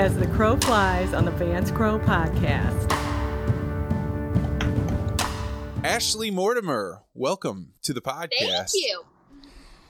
as the crow flies on the Vance Crowe podcast. Ashlee Mortimer, welcome to the podcast. Thank you.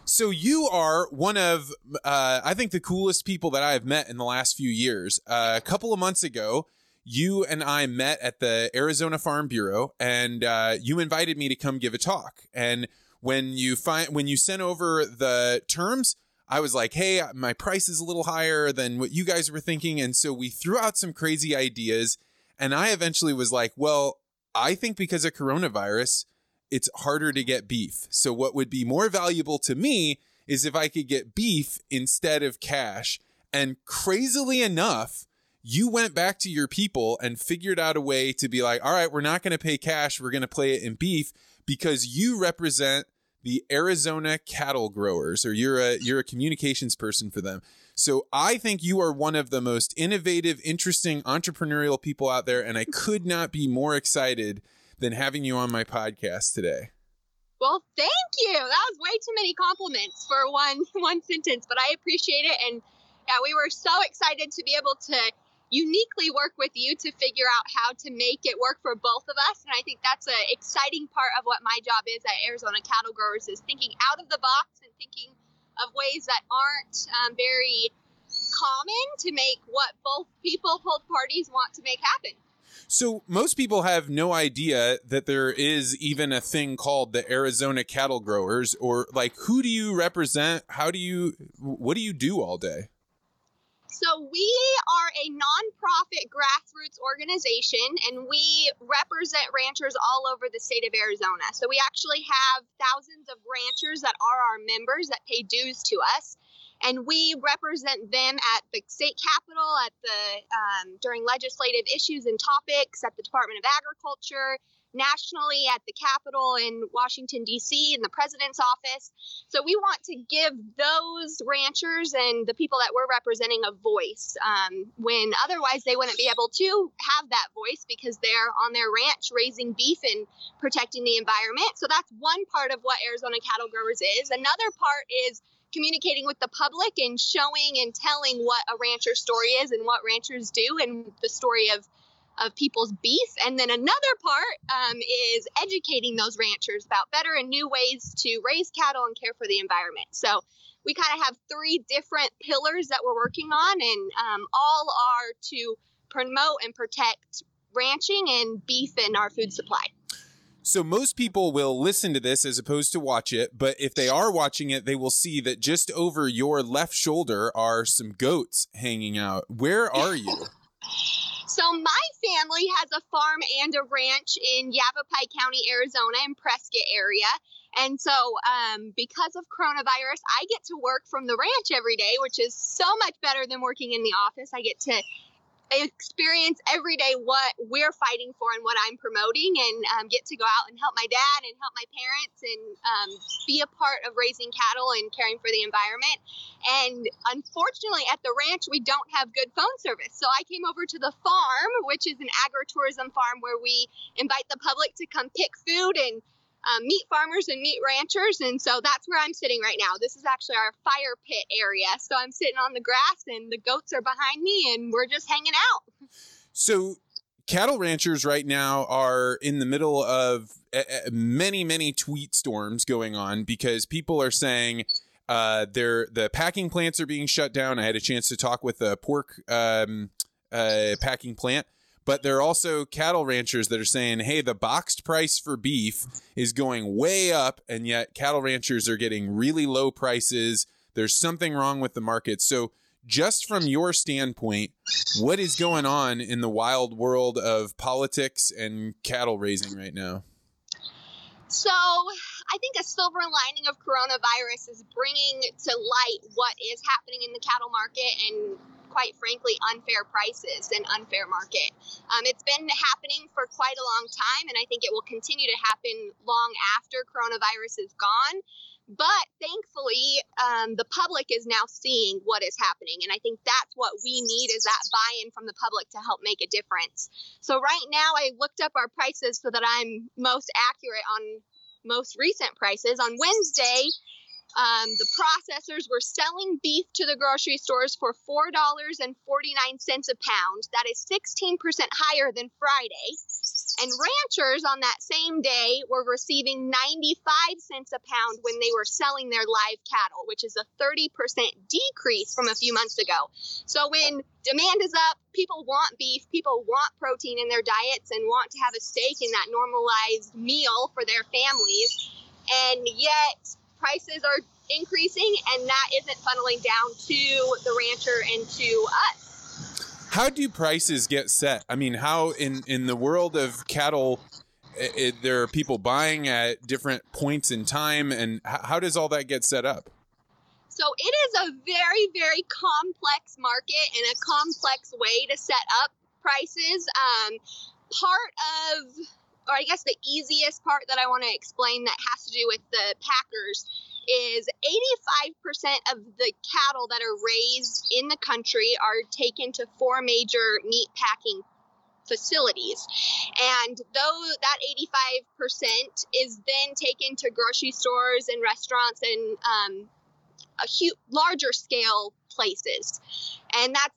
So you are one of, uh, I think, the coolest people that I have met in the last few years. Uh, a couple of months ago, you and I met at the Arizona Farm Bureau, and uh, you invited me to come give a talk. And when you find when you sent over the terms, I was like, "Hey, my price is a little higher than what you guys were thinking," and so we threw out some crazy ideas. And I eventually was like, "Well, I think because of coronavirus." it's harder to get beef. So what would be more valuable to me is if I could get beef instead of cash. And crazily enough, you went back to your people and figured out a way to be like, all right, we're not going to pay cash. We're going to play it in beef because you represent the Arizona cattle growers or you're a, you're a communications person for them. So I think you are one of the most innovative, interesting entrepreneurial people out there. And I could not be more excited than having you on my podcast today. Well, thank you. That was way too many compliments for one one sentence, but I appreciate it. And yeah, we were so excited to be able to uniquely work with you to figure out how to make it work for both of us. And I think that's an exciting part of what my job is at Arizona Cattle Growers is thinking out of the box and thinking of ways that aren't um, very common to make what both people, both parties want to make happen. So most people have no idea that there is even a thing called the Arizona cattle growers or like who do you represent? How do you what do you do all day? So we are a nonprofit grassroots organization and we represent ranchers all over the state of Arizona. So we actually have thousands of ranchers that are our members that pay dues to us and we represent them at the state capitol at the um, during legislative issues and topics at the department of agriculture nationally at the capitol in washington d.c in the president's office. So we want to give those ranchers and the people that we're representing a voice um, when otherwise they wouldn't be able to have that voice because they're on their ranch raising beef and protecting the environment. So that's one part of what arizona cattle growers is. Another part is communicating with the public and showing and telling what a rancher story is and what ranchers do and the story of of people's beef. And then another part um, is educating those ranchers about better and new ways to raise cattle and care for the environment. So we kind of have three different pillars that we're working on, and um, all are to promote and protect ranching and beef in our food supply. So most people will listen to this as opposed to watch it, but if they are watching it, they will see that just over your left shoulder are some goats hanging out. Where are you? So my family has a farm and a ranch in Yavapai County, Arizona, in Prescott area. And so, um, because of coronavirus, I get to work from the ranch every day, which is so much better than working in the office. I get to experience every day what we're fighting for and what I'm promoting, and um, get to go out and help my dad and help my parents and um, be a part of raising cattle and caring for the environment. And unfortunately, at the ranch, we don't have good phone service. So I came over to the farm, which is an agritourism farm where we invite the public to come pick food and um, meat farmers and meat ranchers. And so that's where I'm sitting right now. This is actually our fire pit area. So I'm sitting on the grass and the goats are behind me and we're just hanging out. So cattle ranchers right now are in the middle of uh, many, many tweet storms going on because people are saying, uh, they're, the packing plants are being shut down. I had a chance to talk with a pork um, uh, packing plant but there are also cattle ranchers that are saying, hey, the boxed price for beef is going way up, and yet cattle ranchers are getting really low prices. There's something wrong with the market. So, just from your standpoint, what is going on in the wild world of politics and cattle raising right now? So, I think a silver lining of coronavirus is bringing to light what is happening in the cattle market and quite frankly, unfair prices and unfair market. Um, it's been happening for quite a long time, and I think it will continue to happen long after coronavirus is gone. But thankfully, um, the public is now seeing what is happening. And I think that's what we need is that buy in from the public to help make a difference. So, right now, I looked up our prices so that I'm most accurate on most recent prices. On Wednesday, Um, the processors were selling beef to the grocery stores for $4.49 a pound. That is 16% higher than Friday. And ranchers on that same day were receiving 95 cents a pound when they were selling their live cattle, which is a 30% decrease from a few months ago. So when demand is up, people want beef, people want protein in their diets and want to have a steak in that normalized meal for their families. And yet prices are increasing and that isn't funneling down to the rancher and to us. How do prices get set? I mean, how in in the world of cattle, it, it, there are people buying at different points in time, and how, how does all that get set up? So it is a very, very complex market and a complex way to set up prices. Um, part of, or I guess the easiest part that I want to explain that has to do with the packers is 85% of the cattle that are raised in the country are taken to four major meat packing facilities. And though that 85% is then taken to grocery stores and restaurants and um, a huge, larger scale places. And that's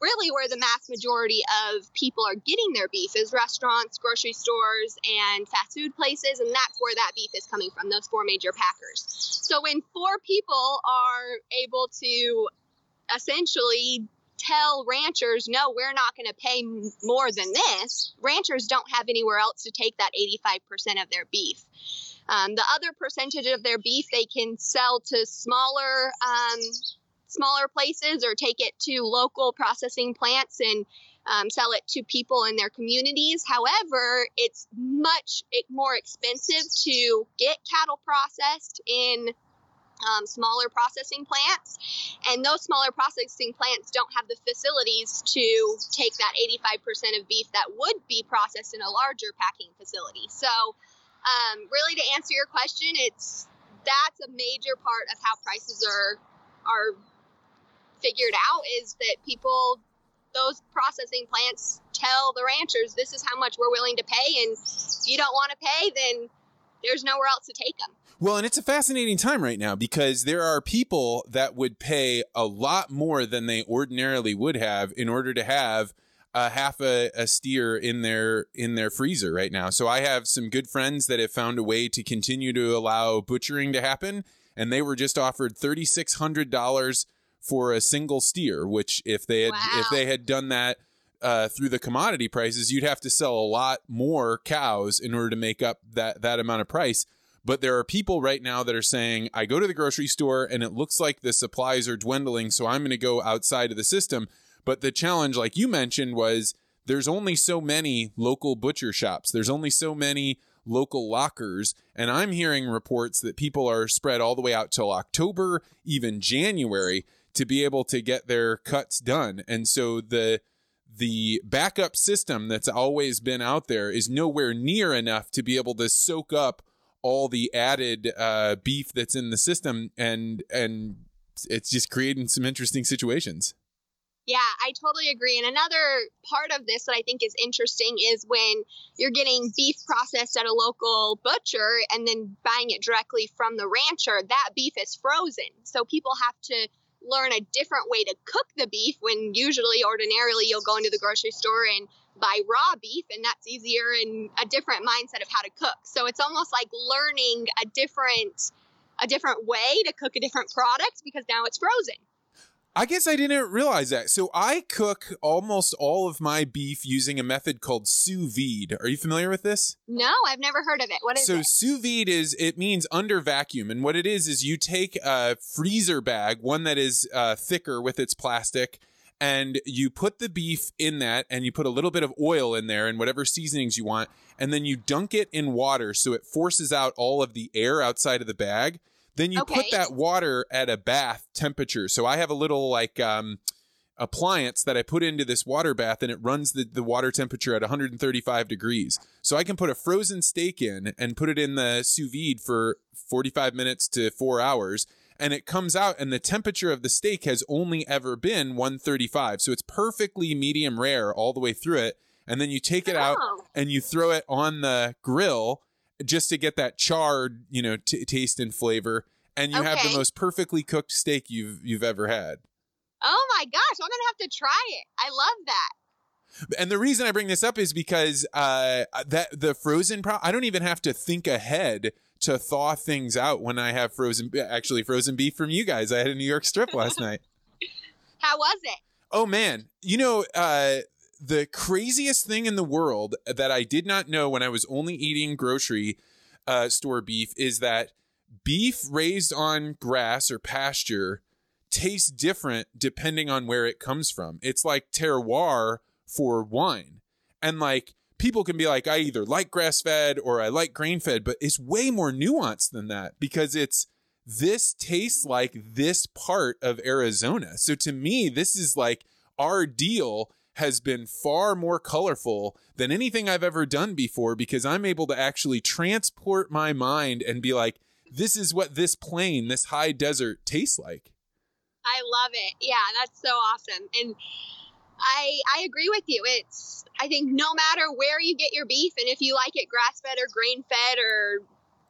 really where the mass majority of people are getting their beef is restaurants, grocery stores, and fast food places. And that's where that beef is coming from, those four major packers. So when four people are able to essentially tell ranchers, no, we're not going to pay more than this, ranchers don't have anywhere else to take that 85% of their beef. Um, the other percentage of their beef they can sell to smaller um, smaller places or take it to local processing plants and um, sell it to people in their communities. However, it's much more expensive to get cattle processed in um, smaller processing plants. And those smaller processing plants don't have the facilities to take that 85% of beef that would be processed in a larger packing facility. So, um, really, to answer your question, it's that's a major part of how prices are are figured out is that people those processing plants tell the ranchers this is how much we're willing to pay and if you don't want to pay then there's nowhere else to take them well and it's a fascinating time right now because there are people that would pay a lot more than they ordinarily would have in order to have a half a, a steer in their in their freezer right now. So i have some good friends that have found a way to continue to allow butchering to happen and they were just offered $3600 for a single steer, which if they had wow. if they had done that uh, through the commodity prices, you'd have to sell a lot more cows in order to make up that that amount of price. But there are people right now that are saying, I go to the grocery store and it looks like the supplies are dwindling, so I'm going to go outside of the system. But the challenge, like you mentioned, was there's only so many local butcher shops. There's only so many local lockers. And I'm hearing reports that people are spread all the way out till October, even January to be able to get their cuts done. And so the the backup system that's always been out there is nowhere near enough to be able to soak up all the added uh, beef that's in the system and and it's just creating some interesting situations. Yeah, I totally agree. And another part of this that I think is interesting is when you're getting beef processed at a local butcher and then buying it directly from the rancher, that beef is frozen. So people have to learn a different way to cook the beef when usually ordinarily you'll go into the grocery store and buy raw beef and that's easier and a different mindset of how to cook. So it's almost like learning a different a different way to cook a different product because now it's frozen I guess I didn't realize that. So I cook almost all of my beef using a method called sous vide. Are you familiar with this? No, I've never heard of it. What is so it? So sous vide is it means under vacuum, and what it is is you take a freezer bag, one that is uh, thicker with its plastic, and you put the beef in that, and you put a little bit of oil in there and whatever seasonings you want, and then you dunk it in water so it forces out all of the air outside of the bag then you okay. put that water at a bath temperature. So I have a little like um, appliance that I put into this water bath and it runs the, the water temperature at 135 degrees. So I can put a frozen steak in and put it in the sous vide for 45 minutes to four hours. And it comes out, and the temperature of the steak has only ever been 135. So it's perfectly medium rare all the way through it. And then you take it oh. out and you throw it on the grill just to get that charred, you know, t- taste and flavor. and you have the most perfectly cooked steak you've you've ever had. Oh my gosh, I'm gonna have to try it. I love that. And the reason I bring this up is because uh, that the frozen pro I don't even have to think ahead to thaw things out when I have frozen actually frozen beef from you guys. I had a New York strip last night. How was it? Oh man, you know uh, the craziest thing in the world that I did not know when I was only eating grocery uh, store beef is that beef raised on grass or pasture tastes different depending on where it comes from. It's like terroir for wine, and like people can be like, I either like grass fed or I like grain fed, but it's way more nuanced than that because it's this tastes like this part of Arizona. So to me, this is like our deal has been far more colorful than anything I've ever done before because I'm able to actually transport my mind and be like, this is what this plain, this high desert tastes like. I love it. Yeah, that's so awesome. And I I agree with you. It's I think no matter where you get your beef and if you like it grass fed or grain fed or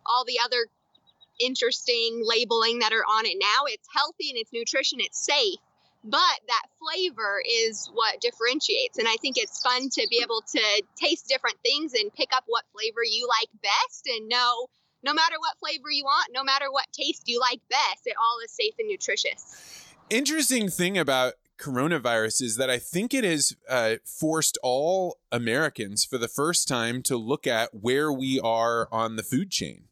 all the other interesting labeling that are on it now, it's healthy and it's nutrition, it's safe. But that flavor is what differentiates. And I think it's fun to be able to taste different things and pick up what flavor you like best and know no matter what flavor you want, no matter what taste you like best, it all is safe and nutritious. Interesting thing about coronavirus is that I think it has uh, forced all Americans for the first time to look at where we are on the food chain.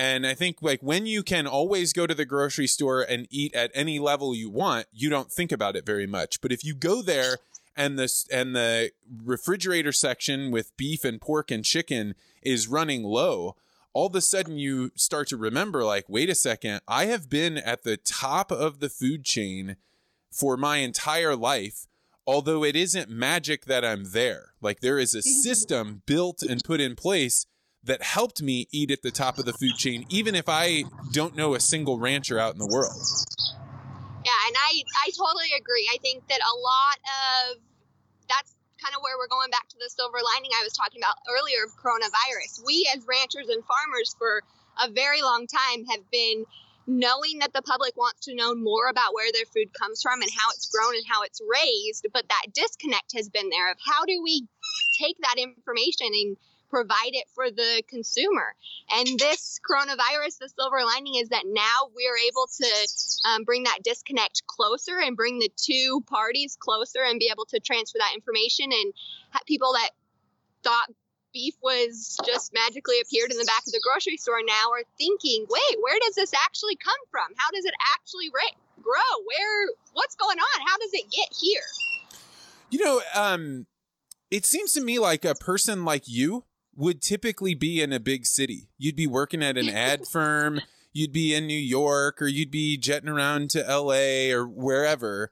And I think like when you can always go to the grocery store and eat at any level you want, you don't think about it very much. But if you go there and this and the refrigerator section with beef and pork and chicken is running low, all of a sudden you start to remember like wait a second, I have been at the top of the food chain for my entire life although it isn't magic that I'm there. Like there is a mm-hmm. system built and put in place that helped me eat at the top of the food chain, even if I don't know a single rancher out in the world. Yeah, and I I totally agree. I think that a lot of that's kind of where we're going back to the silver lining I was talking about earlier of coronavirus. We as ranchers and farmers for a very long time have been knowing that the public wants to know more about where their food comes from and how it's grown and how it's raised, but that disconnect has been there of how do we take that information and provide it for the consumer. And this coronavirus, the silver lining is that now we're able to um, bring that disconnect closer and bring the two parties closer and be able to transfer that information and people that thought beef was just magically appeared in the back of the grocery store now are thinking, wait, where does this actually come from? How does it actually grow? Where, what's going on? How does it get here? You know, um, it seems to me like a person like you would typically be in a big city. You'd be working at an ad firm, you'd be in New York, or you'd be jetting around to LA or wherever.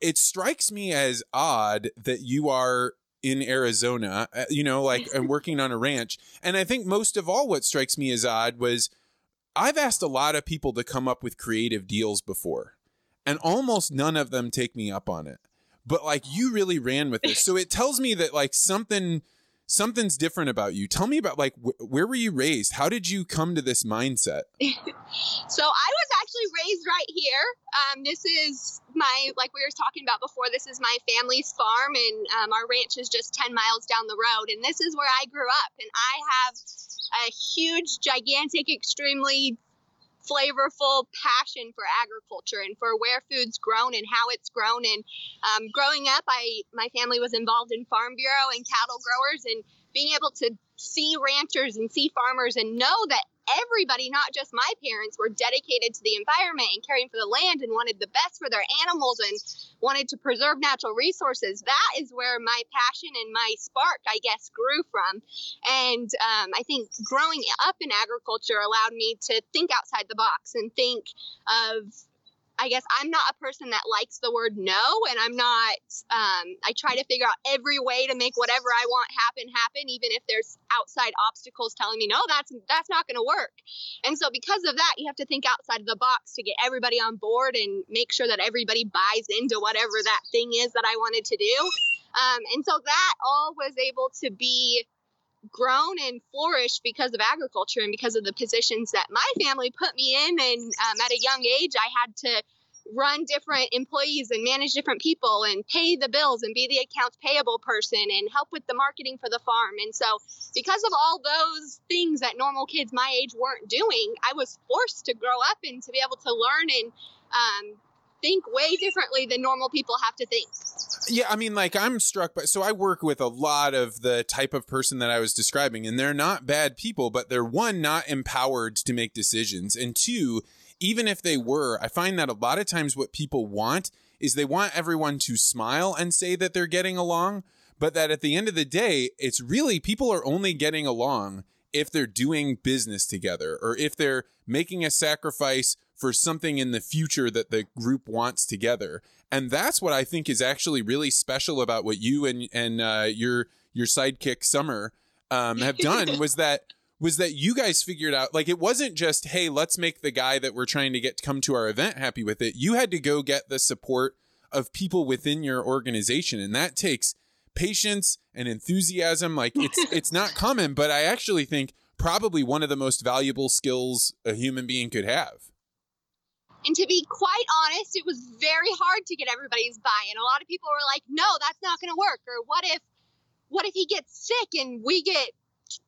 It strikes me as odd that you are in Arizona, uh, you know, like and working on a ranch. And I think most of all, what strikes me as odd was I've asked a lot of people to come up with creative deals before, and almost none of them take me up on it. But like you really ran with this, so it tells me that like something something's different about you. Tell me about like wh- where were you raised? How did you come to this mindset? So I was actually raised right here. Um, this is my, like we were talking about before, this is my family's farm, and um, our ranch is just 10 miles down the road. And this is where I grew up. And I have a huge, gigantic, extremely flavorful passion for agriculture and for where food's grown and how it's grown. And um, growing up, I my family was involved in Farm Bureau and cattle growers, and being able to see ranchers and see farmers and know that everybody, not just my parents, were dedicated to the environment and caring for the land and wanted the best for their animals and wanted to preserve natural resources. That is where my passion and my spark, I guess, grew from. And um, I think growing up in agriculture allowed me to think outside the box and think of I guess I'm not a person that likes the word no, and I'm not. Um, I try to figure out every way to make whatever I want happen happen, even if there's outside obstacles telling me no, that's that's not going to work. And so because of that, you have to think outside of the box to get everybody on board and make sure that everybody buys into whatever that thing is that I wanted to do. Um, and so that all was able to be grown and flourished because of agriculture and because of the positions that my family put me in. And um, at a young age, I had to run different employees and manage different people and pay the bills and be the accounts payable person and help with the marketing for the farm. And so, because of all those things that normal kids my age weren't doing, I was forced to grow up and to be able to learn and um, think way differently than normal people have to think. Yeah, I mean, like I'm struck by. So I work with a lot of the type of person that I was describing, and they're not bad people, but they're one not empowered to make decisions, and two, even if they were, I find that a lot of times what people want is they want everyone to smile and say that they're getting along, but that at the end of the day, it's really people are only getting along if they're doing business together or if they're making a sacrifice for something in the future that the group wants together. And that's what I think is actually really special about what you and and uh, your your sidekick Summer um, have done was that was that you guys figured out like it wasn't just hey let's make the guy that we're trying to get to come to our event happy with it. You had to go get the support of people within your organization, and that takes patience and enthusiasm. Like it's it's not common, but I actually think probably one of the most valuable skills a human being could have. And to be quite honest, it was very hard to get everybody's buy-in. A lot of people were like, "No, that's not going to work," or "What if, what if he gets sick and we get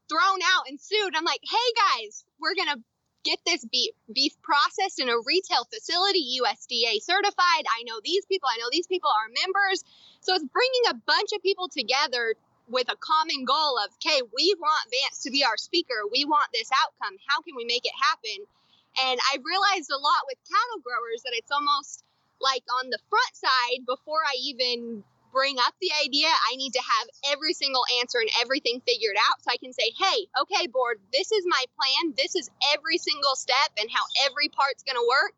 thrown out and sued?" I'm like, "Hey guys, we're going to get this beef, beef processed in a retail facility, USDA certified. I know these people. I know these people are members. So it's bringing a bunch of people together with a common goal of, okay, we want Vance to be our speaker. We want this outcome. How can we make it happen? And I realized a lot with cattle growers that it's almost like on the front side, before I even bring up the idea, I need to have every single answer and everything figured out so I can say, hey, okay, board, this is my plan. This is every single step and how every part's going to work.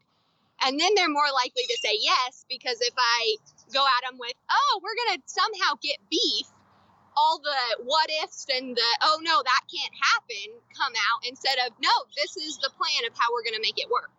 And then they're more likely to say yes because if I go at them with, oh, we're going to somehow get beef, all the what ifs and the oh no that can't happen come out instead of no this is the plan of how we're going to make it work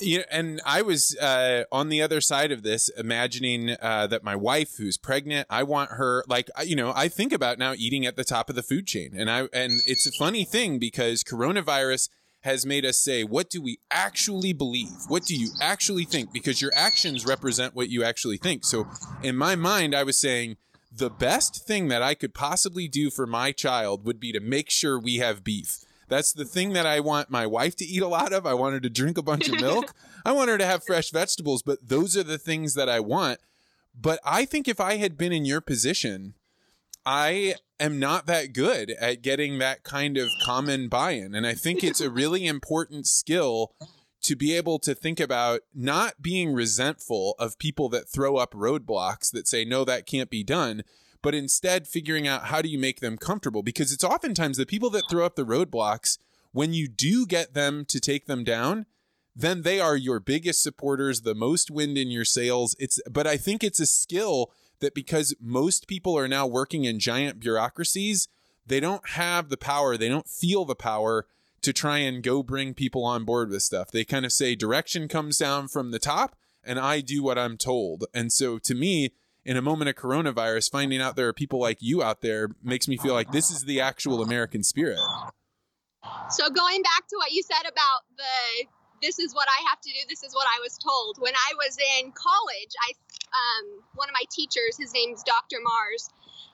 yeah, and I was uh, on the other side of this, imagining uh, that my wife, who's pregnant, I want her like you know I think about now eating at the top of the food chain, and I and it's a funny thing because coronavirus has made us say, what do we actually believe? What do you actually think? Because your actions represent what you actually think. So in my mind, I was saying the best thing that I could possibly do for my child would be to make sure we have beef. That's the thing that I want my wife to eat a lot of. I want her to drink a bunch of milk. I want her to have fresh vegetables, but those are the things that I want. But I think if I had been in your position, I am not that good at getting that kind of common buy in. And I think it's a really important skill to be able to think about not being resentful of people that throw up roadblocks that say, no, that can't be done, but instead figuring out how do you make them comfortable? Because it's oftentimes the people that throw up the roadblocks when you do get them to take them down then they are your biggest supporters the most wind in your sails. It's but i think it's a skill that because most people are now working in giant bureaucracies they don't have the power they don't feel the power to try and go bring people on board with stuff. They kind of say direction comes down from the top and I do what I'm told. And so to me, in a moment of coronavirus, finding out there are people like you out there makes me feel like this is the actual American spirit. So going back to what you said about the this is what I have to do, this is what I was told. When I was in college, I um, one of my teachers, his name's Dr. Mars,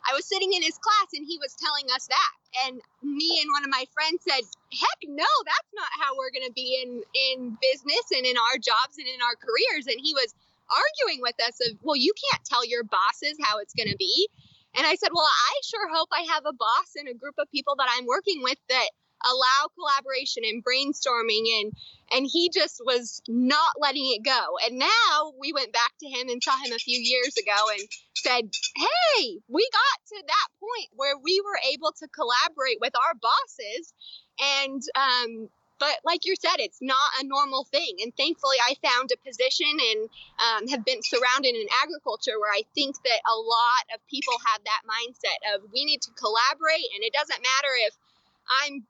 I was sitting in his class and he was telling us that. And me and one of my friends said, heck no, that's not how we're going to be in, in business and in our jobs and in our careers. And he was arguing with us of, well, you can't tell your bosses how it's going to be. And I said, well, I sure hope I have a boss and a group of people that I'm working with that allow collaboration and brainstorming and and he just was not letting it go and now we went back to him and saw him a few years ago and said hey we got to that point where we were able to collaborate with our bosses and um but like you said, it's not a normal thing. And thankfully, I found a position and um, have been surrounded in agriculture where I think that a lot of people have that mindset of we need to collaborate, and it doesn't matter if I'm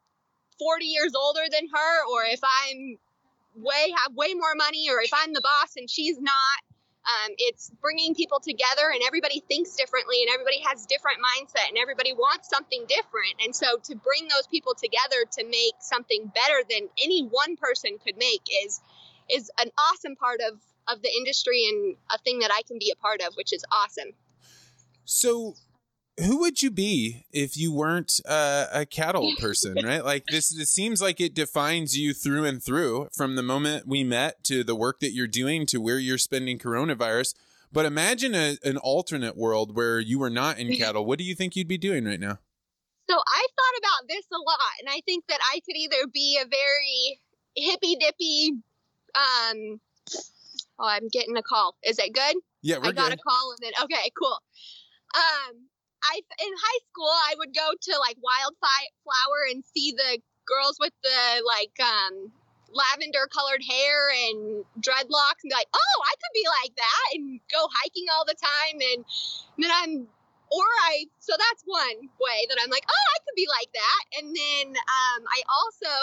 40 years older than her or if I'm way have way more money or if I'm the boss and she's not Um, it's bringing people together, and everybody thinks differently, and everybody has different mindset, and everybody wants something different. And so, to bring those people together to make something better than any one person could make is is an awesome part of of the industry and a thing that I can be a part of, which is awesome. So, who would you be if you weren't uh, a cattle person, right? Like this, it seems like it defines you through and through from the moment we met to the work that you're doing to where you're spending coronavirus. But imagine a, an alternate world where you were not in cattle. What do you think you'd be doing right now? So I thought about this a lot, and I think that I could either be a very hippy dippy. Um, oh, I'm getting a call. Is it good? Yeah, I got good. a call, and then okay, cool. Um, I in high school I would go to like Wildflower and see the girls with the like um lavender colored hair and dreadlocks and be like, oh, I could be like that and go hiking all the time and then I'm or I so that's one way that I'm like, oh, I could be like that. And then um, I also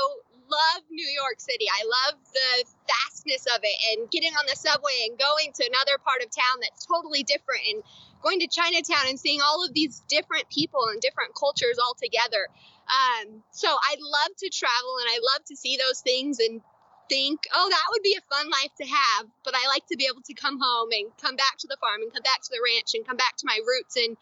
love New York City. I love the fastness of it and getting on the subway and going to another part of town that's totally different and going to Chinatown and seeing all of these different people and different cultures all together. Um, so I love to travel and I love to see those things and think, oh, that would be a fun life to have. But I like to be able to come home and come back to the farm and come back to the ranch and come back to my roots and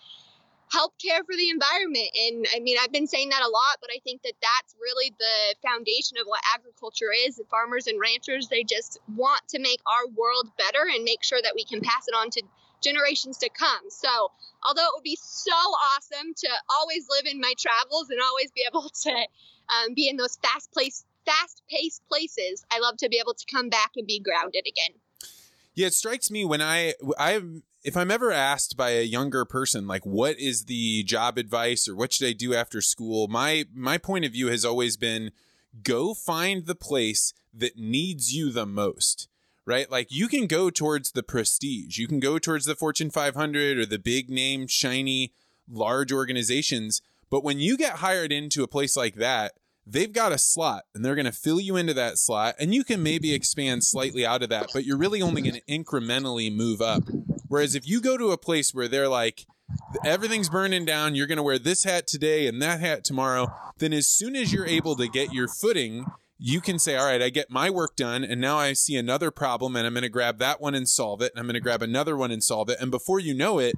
help care for the environment. And I mean, I've been saying that a lot, but I think that that's really the foundation of what agriculture is. Farmers and ranchers, they just want to make our world better and make sure that we can pass it on to generations to come. So, although it would be so awesome to always live in my travels and always be able to um, be in those fast place, fast paced places, I love to be able to come back and be grounded again. Yeah, it strikes me when I I if I'm ever asked by a younger person like what is the job advice or what should I do after school, my my point of view has always been go find the place that needs you the most. Right? Like you can go towards the prestige. You can go towards the Fortune 500 or the big name shiny large organizations, but when you get hired into a place like that, they've got a slot and they're going to fill you into that slot and you can maybe expand slightly out of that but you're really only going to incrementally move up whereas if you go to a place where they're like everything's burning down you're going to wear this hat today and that hat tomorrow then as soon as you're able to get your footing you can say all right i get my work done and now i see another problem and i'm going to grab that one and solve it and i'm going to grab another one and solve it and before you know it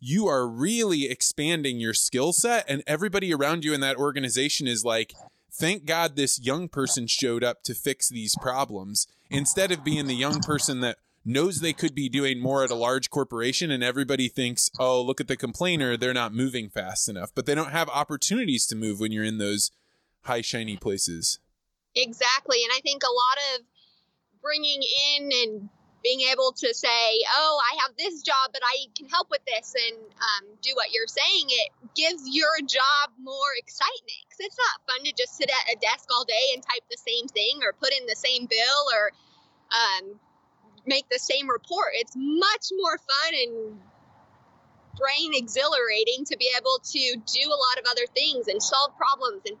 you are really expanding your skill set and everybody around you in that organization is like thank God this young person showed up to fix these problems instead of being the young person that knows they could be doing more at a large corporation and everybody thinks, oh, look at the complainer, they're not moving fast enough. But they don't have opportunities to move when you're in those high, shiny places. Exactly. And I think a lot of bringing in and being able to say, "Oh, I have this job, but I can help with this," and um, do what you're saying, it gives your job more excitement. Because it's not fun to just sit at a desk all day and type the same thing, or put in the same bill, or um, make the same report. It's much more fun and brain exhilarating to be able to do a lot of other things and solve problems and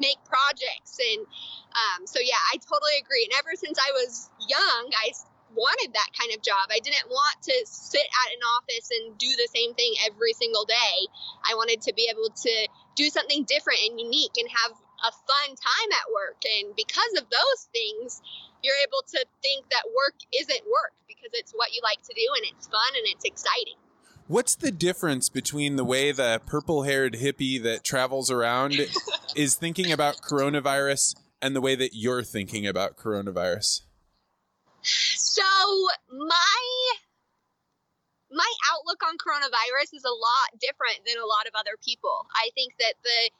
make projects and um, so yeah i totally agree and ever since i was young i wanted that kind of job. I didn't want to sit at an office and do the same thing every single day. I wanted to be able to do something different and unique and have a fun time at work. And because of those things, you're able to think that work isn't work because it's what you like to do and it's fun and it's exciting. What's the difference between the way the purple haired hippie that travels around is thinking about coronavirus and the way that you're thinking about coronavirus? So my my outlook on coronavirus is a lot different than a lot of other people. I think that the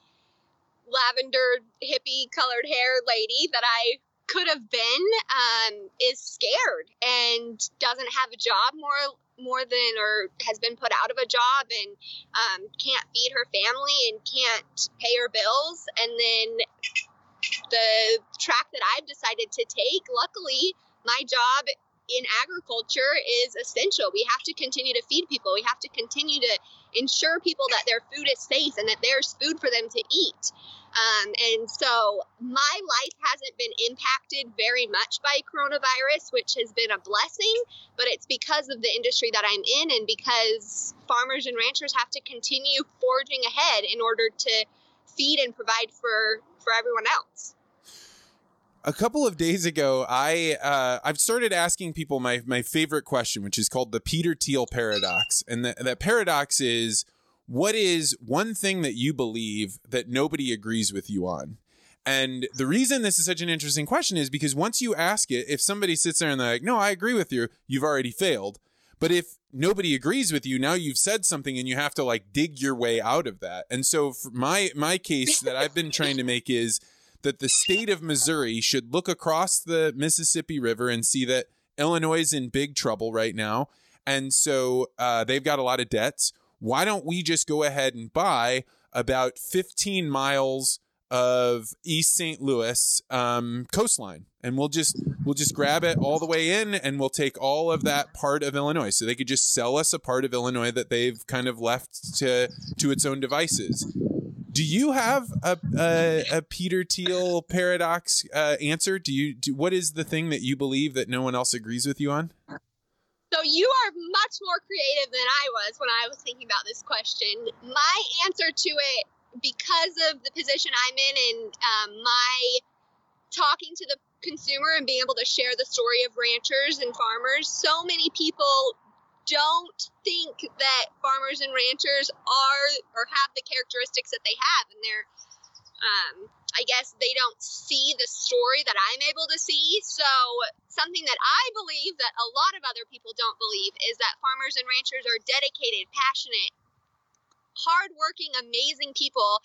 lavender hippie colored hair lady that I could have been um, is scared and doesn't have a job more more than or has been put out of a job and um, can't feed her family and can't pay her bills. And then the track that I've decided to take luckily my job in agriculture is essential. We have to continue to feed people. We have to continue to ensure people that their food is safe and that there's food for them to eat. Um, and so my life hasn't been impacted very much by coronavirus, which has been a blessing, but it's because of the industry that I'm in and because farmers and ranchers have to continue forging ahead in order to feed and provide for, for everyone else a couple of days ago, I uh, I've started asking people my my favorite question, which is called the Peter Thiel paradox, and the, that paradox is what is one thing that you believe that nobody agrees with you on? And the reason this is such an interesting question is because once you ask it, if somebody sits there and they're like, "No, I agree with you," you've already failed. But if nobody agrees with you, now you've said something and you have to like dig your way out of that. And so, my my case that I've been trying to make is that the state of Missouri should look across the Mississippi River and see that Illinois is in big trouble right now. And so uh, they've got a lot of debts. Why don't we just go ahead and buy about 15 miles of East St. Louis um, coastline, and we'll just we'll just grab it all the way in, and we'll take all of that part of Illinois. So they could just sell us a part of Illinois that they've kind of left to to its own devices. Do you have a a, a Peter Thiel paradox uh, answer? Do you do, what is the thing that you believe that no one else agrees with you on? So you are much more creative than I was when I was thinking about this question. My answer to it, because of the position I'm in and um, my talking to the consumer and being able to share the story of ranchers and farmers, so many people don't think that farmers and ranchers are or have the characteristics that they have and they're um, I guess they don't see the story that I'm able to see. So, something that I believe that a lot of other people don't believe is that farmers and ranchers are dedicated, passionate, hardworking, amazing people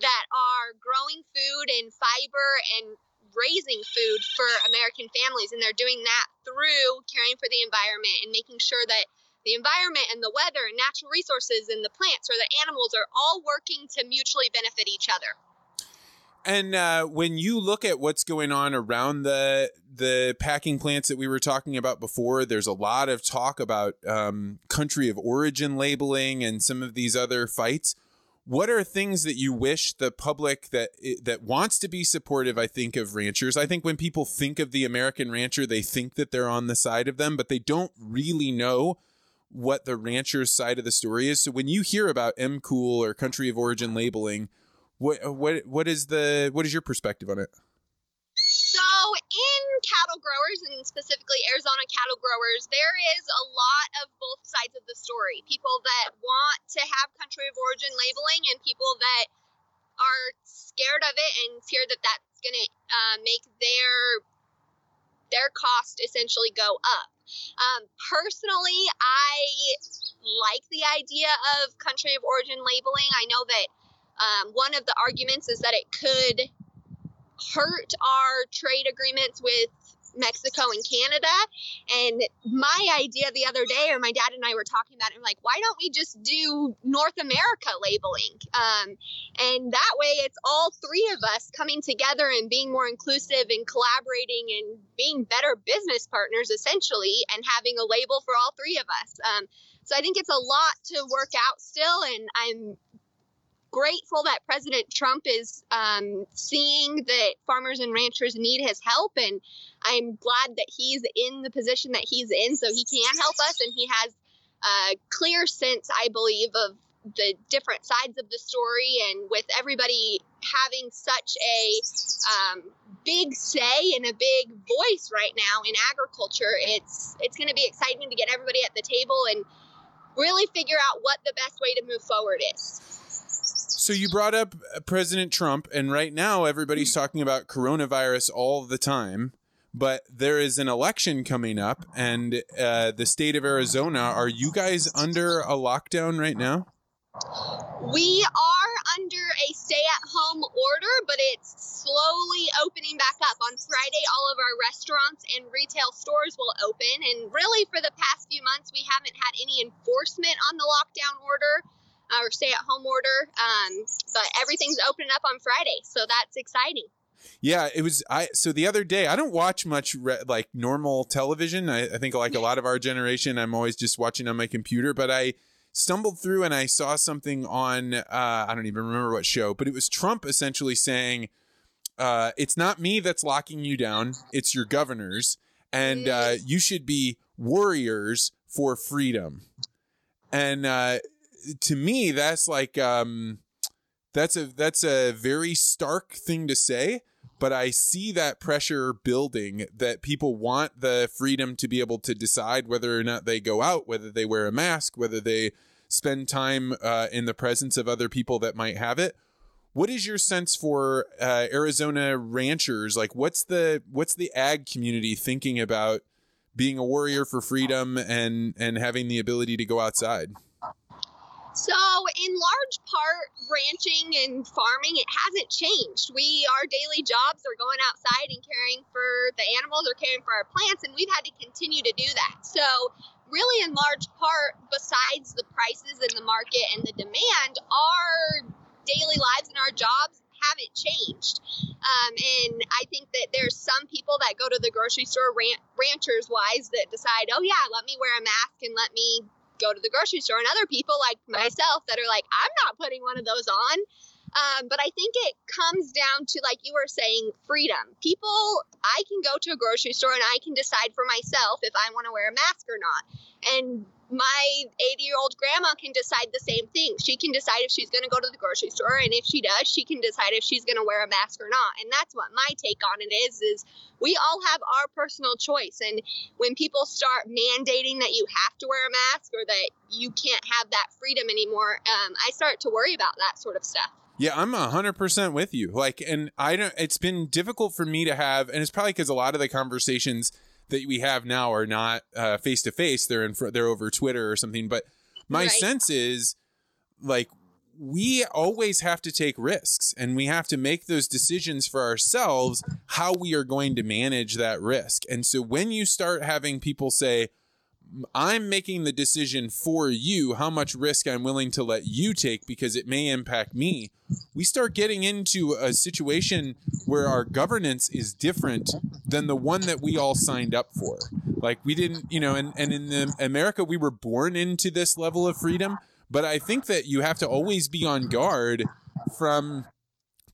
that are growing food and fiber and raising food for American families. And they're doing that through caring for the environment and making sure that the environment and the weather and natural resources and the plants or the animals are all working to mutually benefit each other. And uh, when you look at what's going on around the the packing plants that we were talking about before, there's a lot of talk about um, country of origin labeling and some of these other fights. What are things that you wish the public that that wants to be supportive? I think of ranchers. I think when people think of the American rancher, they think that they're on the side of them, but they don't really know what the rancher's side of the story is. So when you hear about MCOOL or country of origin labeling, what what what is the what is your perspective on it? So in cattle growers and specifically Arizona cattle growers, there is a lot of both sides of the story. People that want to have country of origin labeling and people that are scared of it and fear that that's going to uh, make their their cost essentially go up. Um, personally, I like the idea of country of origin labeling. I know that um, one of the arguments is that it could hurt our trade agreements with Mexico and Canada. And my idea the other day, or my dad and I were talking about it, I'm like, why don't we just do North America labeling? Um, and that way it's all three of us coming together and being more inclusive and collaborating and being better business partners, essentially, and having a label for all three of us. Um, so I think it's a lot to work out still, and I'm grateful that President Trump is um, seeing that farmers and ranchers need his help, and I'm glad that he's in the position that he's in, so he can help us, and he has a clear sense, I believe, of the different sides of the story, and with everybody having such a um, big say and a big voice right now in agriculture, it's it's going to be exciting to get everybody at the table and really figure out what the best way to move forward is. So you brought up President Trump, and right now everybody's talking about coronavirus all the time. But there is an election coming up, and uh, the state of Arizona. Are you guys under a lockdown right now? We are under a stay-at-home order, but it's slowly opening back up. On Friday, all of our restaurants and retail stores will open, and really, for the past few months, we haven't had any enforcement on the lockdown order our stay at home order. Um, but everything's opening up on Friday, so that's exciting. Yeah, it was. I so the other day I don't watch much re, like normal television. I, I think like a lot of our generation, I'm always just watching on my computer. But I stumbled through and I saw something on uh, I don't even remember what show, but it was Trump essentially saying, uh, "It's not me that's locking you down; it's your governors, and uh, you should be warriors for freedom." And uh, to me, that's like um, that's a that's a very stark thing to say but I see that pressure building that people want the freedom to be able to decide whether or not they go out, whether they wear a mask, whether they spend time uh, in the presence of other people that might have it. What is your sense for uh, Arizona ranchers? Like, what's the what's the ag community thinking about being a warrior for freedom and and having the ability to go outside? So, in large part, ranching and farming, it hasn't changed. We, our daily jobs are going outside and caring for the animals or caring for our plants, and we've had to continue to do that. So, really, in large part, besides the prices in the market and the demand, our daily lives and our jobs haven't changed. Um, and I think that there's some people that go to the grocery store, ran- ranchers wise, that decide, oh, yeah, let me wear a mask and let me go to the grocery store and other people like myself that are like i'm not putting one of those on. Um, but i think it comes down to like you were saying freedom. People i can go to a grocery store and i can decide for myself if i want to wear a mask or not. And my 80 year old grandma can decide the same thing. She can decide if she's going to go to the grocery store, and if she does, she can decide if she's going to wear a mask or not. And that's what my take on it is: is we all have our personal choice. And when people start mandating that you have to wear a mask or that you can't have that freedom anymore, um, I start to worry about that sort of stuff. Yeah, I'm a hundred percent with you. Like, and I don't. It's been difficult for me to have, and it's probably because a lot of the conversations that we have now are not face to face. They're in front. They're over Twitter or something. But my right. sense is like we always have to take risks and we have to make those decisions for ourselves how we are going to manage that risk. And so when you start having people say, I'm making the decision for you how much risk I'm willing to let you take because it may impact me. We start getting into a situation where our governance is different than the one that we all signed up for. Like we didn't, you know, and, and in America, we were born into this level of freedom. But I think that you have to always be on guard from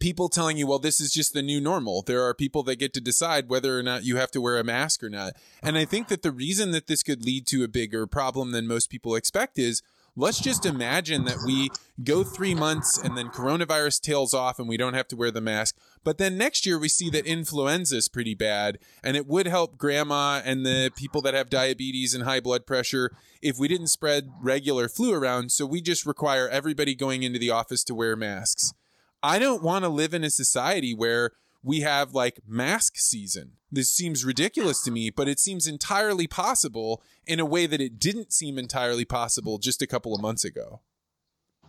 people telling you, well, this is just the new normal. There are people that get to decide whether or not you have to wear a mask or not. And I think that the reason that this could lead to a bigger problem than most people expect is let's just imagine that we go three months and then coronavirus tails off and we don't have to wear the mask. But then next year we see that influenza is pretty bad and it would help grandma and the people that have diabetes and high blood pressure if we didn't spread regular flu around. So we just require everybody going into the office to wear masks. I don't want to live in a society where we have like mask season. This seems ridiculous to me, but it seems entirely possible in a way that it didn't seem entirely possible just a couple of months ago.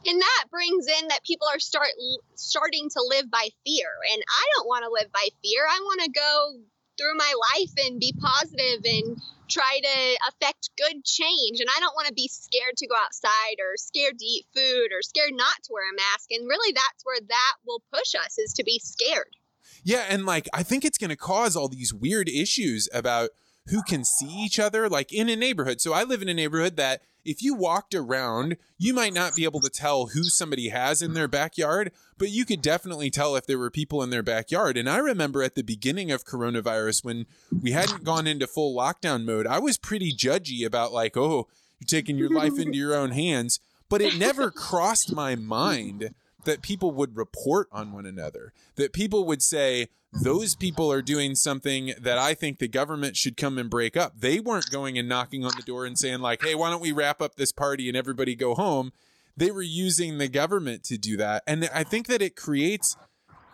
And that brings in that people are start starting to live by fear, and I don't want to live by fear. I want to go through my life and be positive and try to affect good change. And I don't want to be scared to go outside or scared to eat food or scared not to wear a mask. And really, that's where that will push us is to be scared. Yeah. And like, I think it's going to cause all these weird issues about who can see each other, like in a neighborhood. So I live in a neighborhood that if you walked around, you might not be able to tell who somebody has in their backyard, but you could definitely tell if there were people in their backyard. And I remember at the beginning of coronavirus when we hadn't gone into full lockdown mode, I was pretty judgy about like, oh, you're taking your life into your own hands. But it never crossed my mind that people would report on one another, that people would say, those people are doing something that I think the government should come and break up. They weren't going and knocking on the door and saying, like, hey, why don't we wrap up this party and everybody go home? They were using the government to do that. And I think that it creates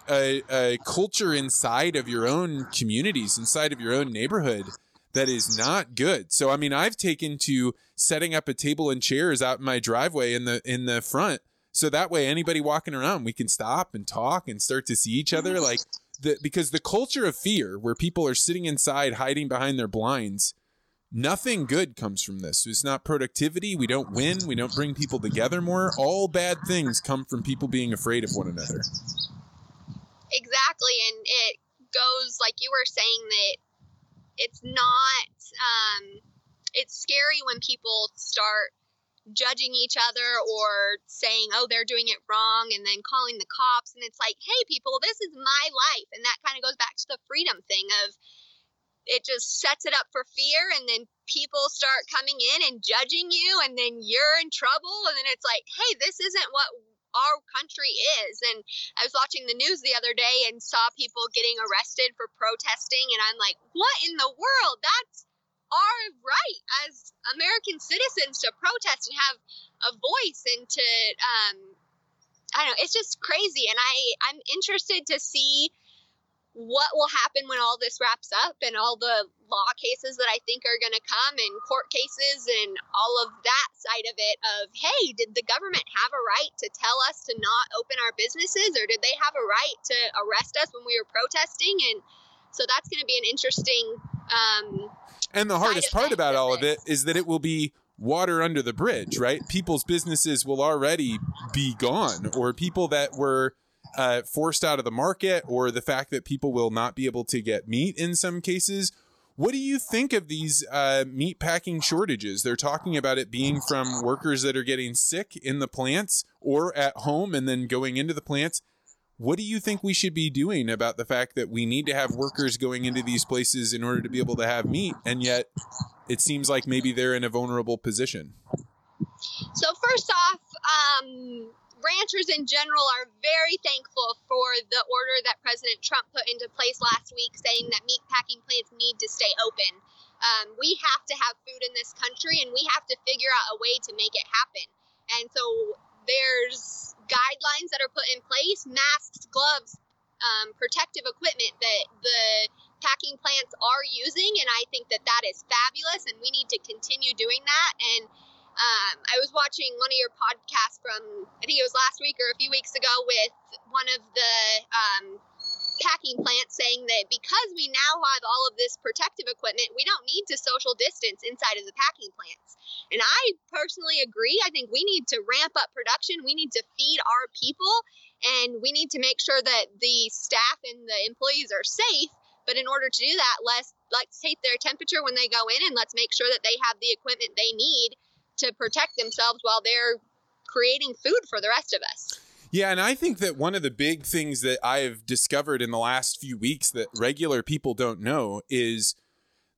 a, a culture inside of your own communities, inside of your own neighborhood that is not good. So I mean, I've taken to setting up a table and chairs out in my driveway in the in the front so that way anybody walking around we can stop and talk and start to see each other like the because the culture of fear where people are sitting inside hiding behind their blinds nothing good comes from this. It's not productivity. We don't win. We don't bring people together more. All bad things come from people being afraid of one another. Exactly. And it goes like you were saying that it's not, um, it's scary when people start judging each other or saying, oh, they're doing it wrong, and then calling the cops. And it's like, hey, people, this is my life. And that kind of goes back to the freedom thing of it just sets it up for fear. And then people start coming in and judging you, and then you're in trouble. And then it's like, hey, this isn't what our country is. And I was watching the news the other day and saw people getting arrested for protesting. And I'm like, what in the world? That's our right. As American citizens to protest and have a voice and to um, I don't know, it's just crazy. And I I'm interested to see what will happen when all this wraps up and all the law cases that I think are going to come and court cases and all of that side of it of hey did the government have a right to tell us to not open our businesses? Or did they have a right to arrest us when we were protesting? And so that's going to be an interesting um, and the hardest part about all of it is that it will be water under the bridge, right? People's businesses will already be gone, or people that were uh, forced out of the market, or the fact that people will not be able to get meat in some cases. What do you think of these uh, meat packing shortages? They're talking about it being from workers that are getting sick in the plants or at home and then going into the plants. What do you think we should be doing about the fact that we need to have workers going into these places in order to be able to have meat, and yet it seems like maybe they're in a vulnerable position? So, first off, um, ranchers in general are very thankful for the order that President Trump put into place last week saying that meat packing plants need to stay open. Um, we have to have food in this country and we have to figure out a way to make it happen. And so there's guidelines that are put in place, masks, gloves, um, protective equipment that the packing plants are using, and I think that that is fabulous, and we need to continue doing that. And um, I was watching one of your podcasts from I think it was last week or a few weeks ago with one of the um, packing plants saying that because we now have all of this protective equipment, we don't need to social distance inside of the packing plants. And I personally agree. I think we need to ramp up production. We need to feed our people and we need to make sure that the staff and the employees are safe. But in order to do that, let's let's take their temperature when they go in and let's make sure that they have the equipment they need to protect themselves while they're creating food for the rest of us. Yeah, and I think that one of the big things that I've discovered in the last few weeks that regular people don't know is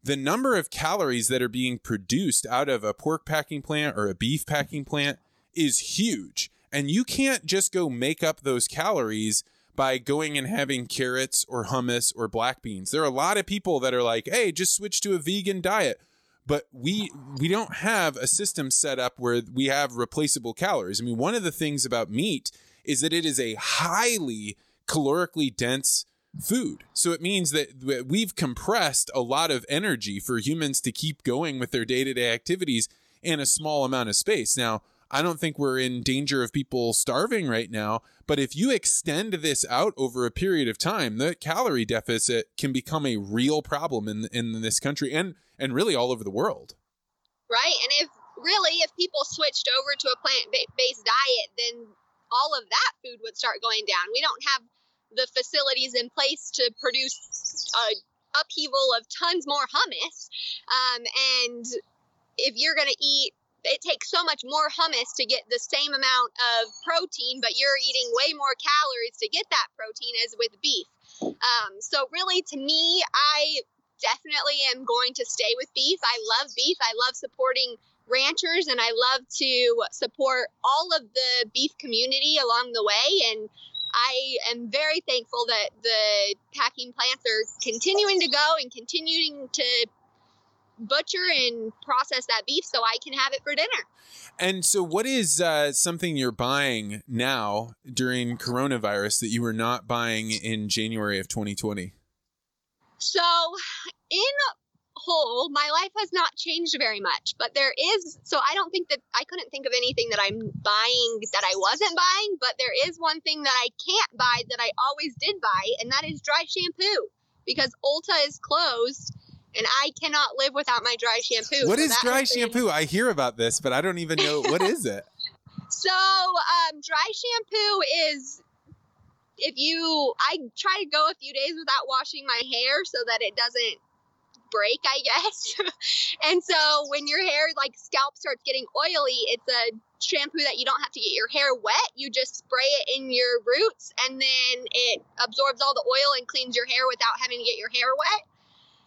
the number of calories that are being produced out of a pork packing plant or a beef packing plant is huge. And you can't just go make up those calories by going and having carrots or hummus or black beans. There are a lot of people that are like, "Hey, just switch to a vegan diet." But we we don't have a system set up where we have replaceable calories. I mean, one of the things about meat is that it is a highly calorically dense food. So it means that we've compressed a lot of energy for humans to keep going with their day to day activities in a small amount of space. Now, I don't think we're in danger of people starving right now, but if you extend this out over a period of time, the calorie deficit can become a real problem in in this country and and really all over the world. Right, and if really if people switched over to a plant-based diet, then all of that food would start going down. We don't have the facilities in place to produce a upheaval of tons more hummus. Um, and if you're going to eat, it takes so much more hummus to get the same amount of protein, but you're eating way more calories to get that protein as with beef. Um, so, really, to me, I definitely am going to stay with beef. I love beef. I love supporting ranchers and I love to support all of the beef community along the way. And I am very thankful that the packing plants are continuing to go and continuing to butcher and process that beef so I can have it for dinner. And so, what is uh, something you're buying now during coronavirus that you were not buying in January of 2020? So, in whole, my life has not changed very much. But there is, so I don't think that I couldn't think of anything that I'm buying that I wasn't buying. But there is one thing that I can't buy that I always did buy, and that is dry shampoo because Ulta is closed. And I cannot live without my dry shampoo. What so is dry shampoo? Been... I hear about this, but I don't even know what is it. So, um, dry shampoo is if you, I try to go a few days without washing my hair so that it doesn't break, I guess. and so when your hair, like scalp starts getting oily, it's a shampoo that you don't have to get your hair wet. You just spray it in your roots and then it absorbs all the oil and cleans your hair without having to get your hair wet.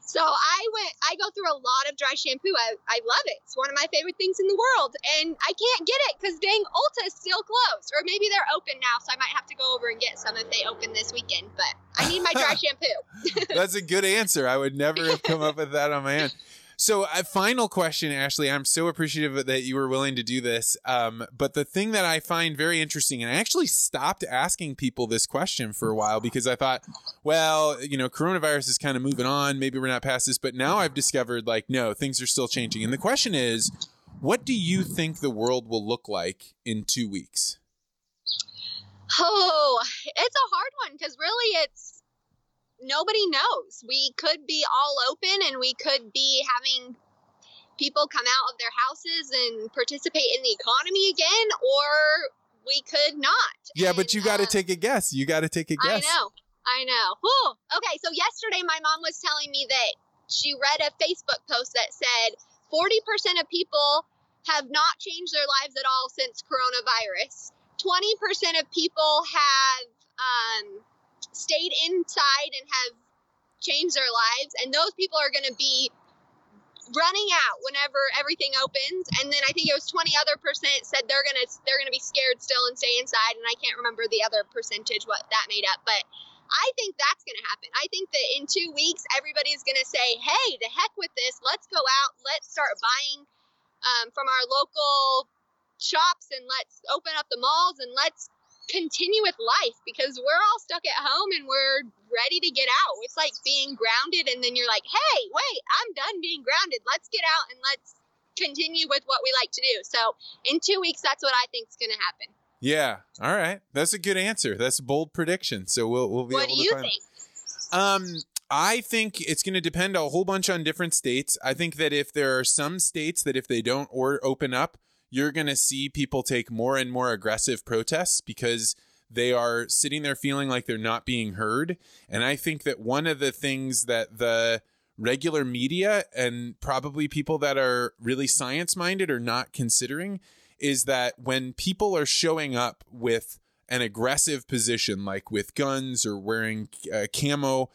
So I went, I go through a lot of dry shampoo. I, I love it. It's one of my favorite things in the world. And I can't get it because dang Ulta is still closed. Or maybe they're open now. So I might have to go over and get some if they open this weekend. But I need my dry shampoo. That's a good answer. I would never have come up with that on my own. So, a final question, Ashlee. I'm so appreciative that you were willing to do this. Um, but the thing that I find very interesting, and I actually stopped asking people this question for a while because I thought, well, you know, coronavirus is kind of moving on. Maybe we're not past this. But now I've discovered, like, no, things are still changing. And the question is, what do you think the world will look like in two weeks? Oh, it's a hard one because really it's nobody knows. We could be all open and we could be having people come out of their houses and participate in the economy again, or we could not. Yeah, and, but you got to uh, take a guess. You got to take a guess. I know. I know. Whew. Okay, so yesterday my mom was telling me that she read a Facebook post that said 40% of people have not changed their lives at all since coronavirus. 20% of people have um, stayed inside and have changed their lives, and those people are going to be running out whenever everything opens. And then I think it was 20 other percent said they're gonna they're gonna be scared still and stay inside. And I can't remember the other percentage what that made up, but I think that's gonna happen. I think that in two weeks everybody's gonna say, "Hey, the heck with this! Let's go out. Let's start buying um, from our local shops and let's open up the malls and let's continue with life because we're all stuck at home and we're ready to get out. It's like being grounded and then you're like, "Hey, wait, I'm done being grounded. Let's get out and let's continue with what we like to do." So, in 2 weeks that's what I think is going to happen. Yeah. All right. That's a good answer. That's a bold prediction. So we'll we'll be What able do to you find think? Um, I think it's going to depend a whole bunch on different states. I think that if there are some states that if they don't or open up, you're going to see people take more and more aggressive protests because they are sitting there feeling like they're not being heard. And I think that one of the things that the regular media and probably people that are really science minded are not considering is that when people are showing up with an aggressive position, like with guns or wearing uh, camo,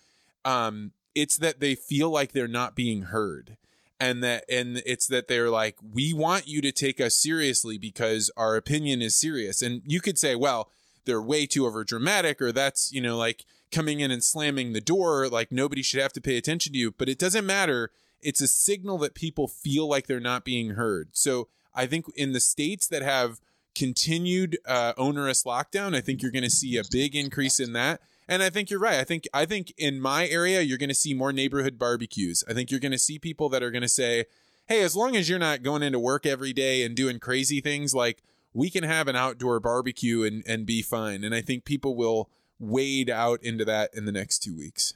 um, it's that they feel like they're not being heard. And that, and it's that they're like, we want you to take us seriously because our opinion is serious. And you could say, well, they're way too over dramatic, or that's, you know, like coming in and slamming the door, like nobody should have to pay attention to you. But it doesn't matter. It's a signal that people feel like they're not being heard. So I think in the states that have continued uh, onerous lockdown, I think you're going to see a big increase in that. And I think you're right. I think I think in my area you're going to see more neighborhood barbecues. I think you're going to see people that are going to say, "Hey, as long as you're not going into work every day and doing crazy things, like we can have an outdoor barbecue and and be fine." And I think people will wade out into that in the next 2 weeks.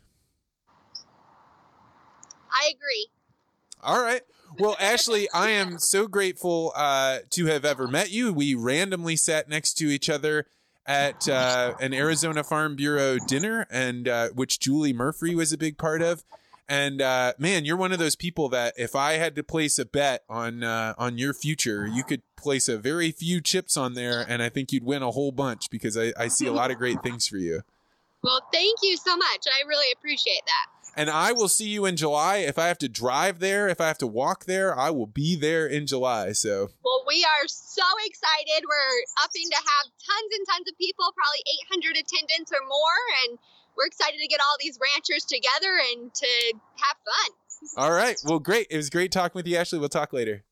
I agree. All right. Well, Ashlee, I am so grateful uh, to have ever met you. We randomly sat next to each other at uh, an Arizona Farm Bureau dinner, and uh, which Julie Murphy was a big part of. And uh, man, you're one of those people that if I had to place a bet on uh, on your future, you could place a very few chips on there, and I think you'd win a whole bunch because I, I see a lot of great things for you. Well, thank you so much. I really appreciate that. And I will see you in July. If I have to drive there, if I have to walk there, I will be there in July. So Well, we are so excited. We're upping to have tons and tons of people, probably 800 attendants or more, and we're excited to get all these ranchers together and to have fun. All right. Well, great. It was great talking with you, Ashlee. We'll talk later.